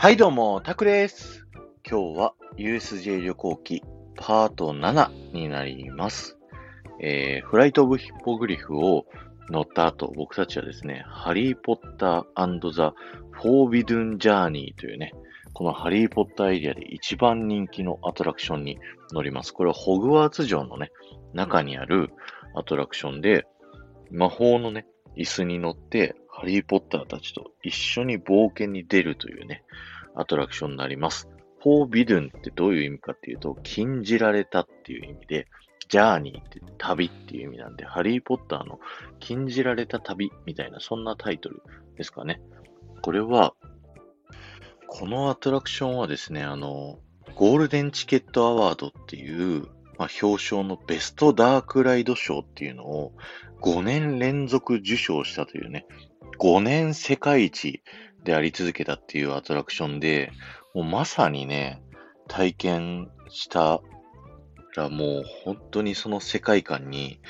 はいどうも、タクです。今日は USJ 旅行記パート7になります。えー、フライトオブヒッポグリフを乗った後、僕たちはですね、ハリーポッターザ・フォービドゥン・ジャーニーというね、このハリーポッターエリアで一番人気のアトラクションに乗ります。これはホグワーツ城のね、中にあるアトラクションで、魔法のね、椅子に乗って、ハリーポッターたちと一緒に冒険に出るというね、アトラクションになります。フォービドゥンってどういう意味かっていうと、禁じられたっていう意味で、ジャーニーって旅っていう意味なんで、ハリーポッターの禁じられた旅みたいな、そんなタイトルですかね。これは、このアトラクションはですね、あの、ゴールデンチケットアワードっていう、まあ、表彰のベストダークライド賞っていうのを5年連続受賞したというね、5年世界一であり続けたっていうアトラクションで、もうまさにね、体験したらもう本当にその世界観に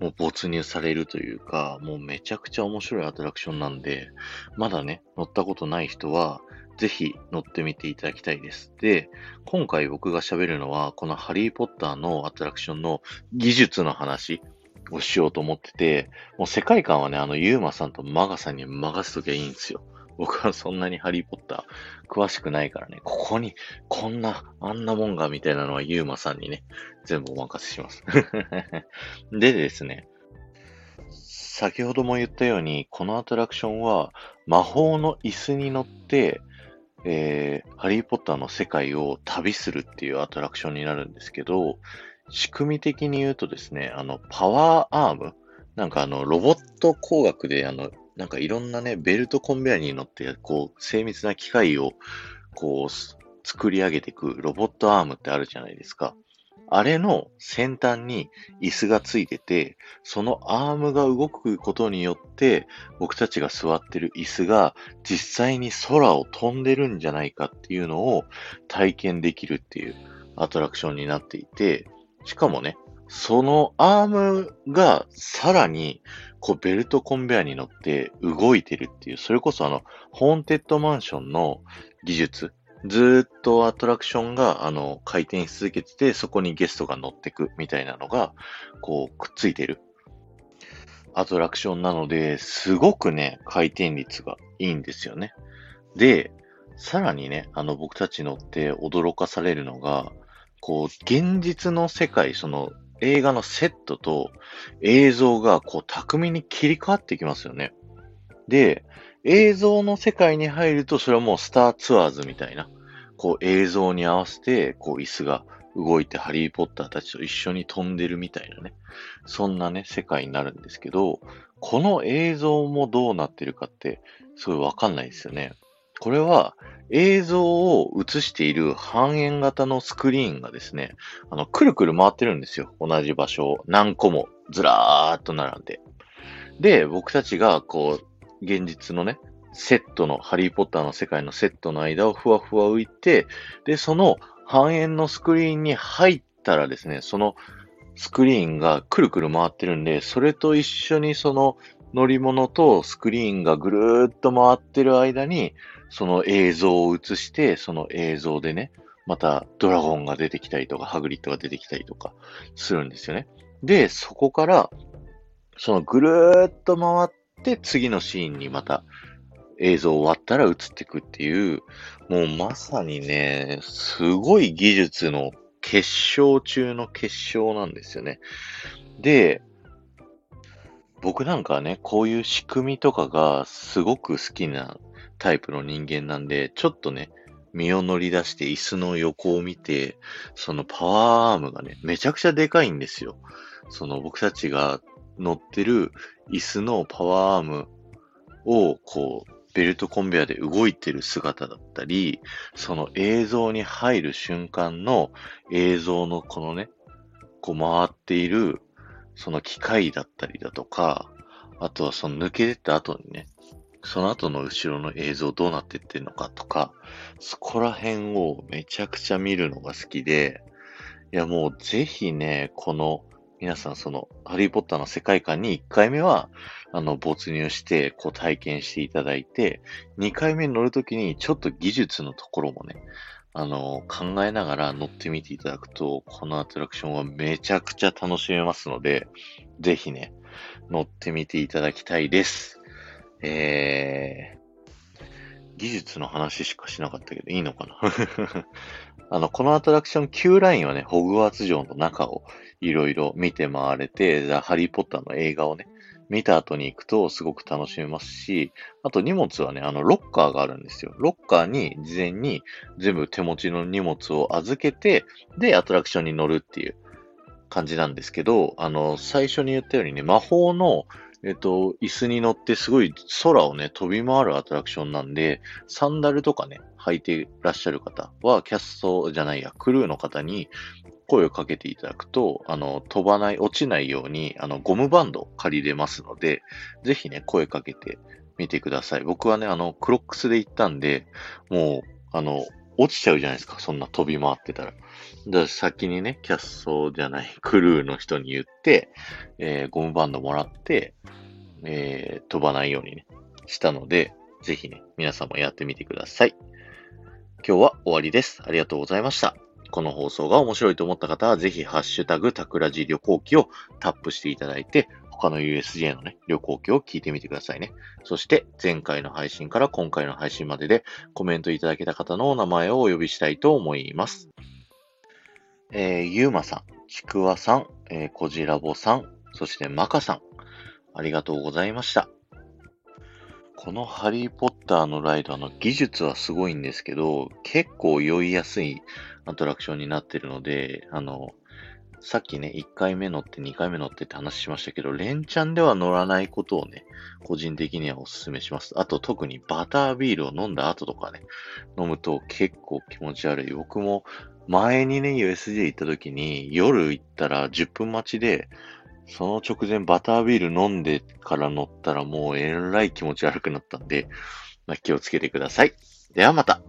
もう没入されるというか、もうめちゃくちゃ面白いアトラクションなんで、まだね、乗ったことない人は、ぜひ乗ってみていただきたいです。で、今回僕が喋るのは、このハリーポッターのアトラクションの技術の話をしようと思ってて、もう世界観はね、あのユーマさんとマガさんに任せときゃいいんですよ。僕はそんなにハリーポッター詳しくないからね、ここにこんな、あんなもんがみたいなのはユーマさんにね、全部お任せします。でですね、先ほども言ったように、このアトラクションは魔法の椅子に乗って、えー、ハリーポッターの世界を旅するっていうアトラクションになるんですけど、仕組み的に言うとですね、あの、パワーアーム、なんかあの、ロボット工学で、あの、なんかいろんなね、ベルトコンベアに乗って、こう、精密な機械を、こう、作り上げていくロボットアームってあるじゃないですか。あれの先端に椅子がついてて、そのアームが動くことによって、僕たちが座ってる椅子が実際に空を飛んでるんじゃないかっていうのを体験できるっていうアトラクションになっていて、しかもね、そのアームがさらにこうベルトコンベアに乗って動いてるっていう、それこそあの、ホーンテッドマンションの技術、ずっとアトラクションが、あの、回転し続けてて、そこにゲストが乗ってくみたいなのが、こう、くっついてるアトラクションなので、すごくね、回転率がいいんですよね。で、さらにね、あの、僕たち乗って驚かされるのが、こう、現実の世界、その、映画のセットと映像がこう巧みに切り替わってきますよね。で、映像の世界に入ると、それはもうスターツアーズみたいな、こう映像に合わせて、こう椅子が動いてハリーポッターたちと一緒に飛んでるみたいなね、そんなね、世界になるんですけど、この映像もどうなってるかって、すごいわかんないですよね。これは映像を映している半円型のスクリーンがですね、あの、くるくる回ってるんですよ。同じ場所を何個もずらーっと並んで。で、僕たちがこう、現実のね、セットの、ハリーポッターの世界のセットの間をふわふわ浮いて、で、その半円のスクリーンに入ったらですね、そのスクリーンがくるくる回ってるんで、それと一緒にその乗り物とスクリーンがぐるーっと回ってる間に、その映像を映して、その映像でね、またドラゴンが出てきたりとか、ハグリッドが出てきたりとかするんですよね。で、そこから、そのぐるーっと回って次のシーンにまた映像終わったら映っていくっていう、もうまさにね、すごい技術の結晶中の結晶なんですよね。で、僕なんかはね、こういう仕組みとかがすごく好きなタイプの人間なんで、ちょっとね、身を乗り出して椅子の横を見て、そのパワーアームがね、めちゃくちゃでかいんですよ。その僕たちが乗ってる椅子のパワーアームを、こう、ベルトコンベアで動いてる姿だったり、その映像に入る瞬間の映像のこのね、こう回っているその機械だったりだとか、あとはその抜け出た後にね、その後の後ろの映像どうなってってんのかとか、そこら辺をめちゃくちゃ見るのが好きで、いやもうぜひね、この皆さんその、ハリーポッターの世界観に1回目は、あの、没入して、こう体験していただいて、2回目に乗るときにちょっと技術のところもね、あの、考えながら乗ってみていただくと、このアトラクションはめちゃくちゃ楽しめますので、ぜひね、乗ってみていただきたいです。えー、技術の話しかしなかったけど、いいのかな？あの、このアトラクション Q ラインはね、ホグワーツ城の中をいろいろ見て回れて、ザハリーポッターの映画をね、見た後に行くとすごく楽しめますし、あと荷物はね、あの、ロッカーがあるんですよ。ロッカーに事前に全部手持ちの荷物を預けて、で、アトラクションに乗るっていう感じなんですけど、あの、最初に言ったようにね、魔法の、えっと、椅子に乗ってすごい空をね、飛び回るアトラクションなんで、サンダルとかね、履いてらっしゃる方は、キャストじゃないや、クルーの方に、声をかけていただくと、あの、飛ばない、落ちないように、あの、ゴムバンド借りれますので、ぜひね、声かけてみてください。僕はね、あの、クロックスで行ったんで、もう、あの、落ちちゃうじゃないですか、そんな飛び回ってたら。だから先にね、キャストじゃない、クルーの人に言って、えー、ゴムバンドもらって、えー、飛ばないようにね、したので、ぜひね、皆さんもやってみてください。今日は終わりです。ありがとうございました。この放送が面白いと思った方は、ぜひ、ハッシュタグ、タクラジ旅行記をタップしていただいて、他の USJ のね、旅行記を聞いてみてくださいね。そして、前回の配信から今回の配信まででコメントいただけた方のお名前をお呼びしたいと思います。えー、ゆうまさん、ちくわさん、えー、こじらぼさん、そしてまかさん、ありがとうございました。このハリーポッターのライドの技術はすごいんですけど、結構酔いやすいアトラクションになってるので、あの、さっきね、1回目乗って2回目乗ってって話しましたけど、連チャンでは乗らないことをね、個人的にはお勧めします。あと特にバタービールを飲んだ後とかね、飲むと結構気持ち悪い。僕も前にね、USJ 行った時に夜行ったら10分待ちで、その直前バタービール飲んでから乗ったらもうえらい気持ち悪くなったんで、まあ、気をつけてください。ではまた。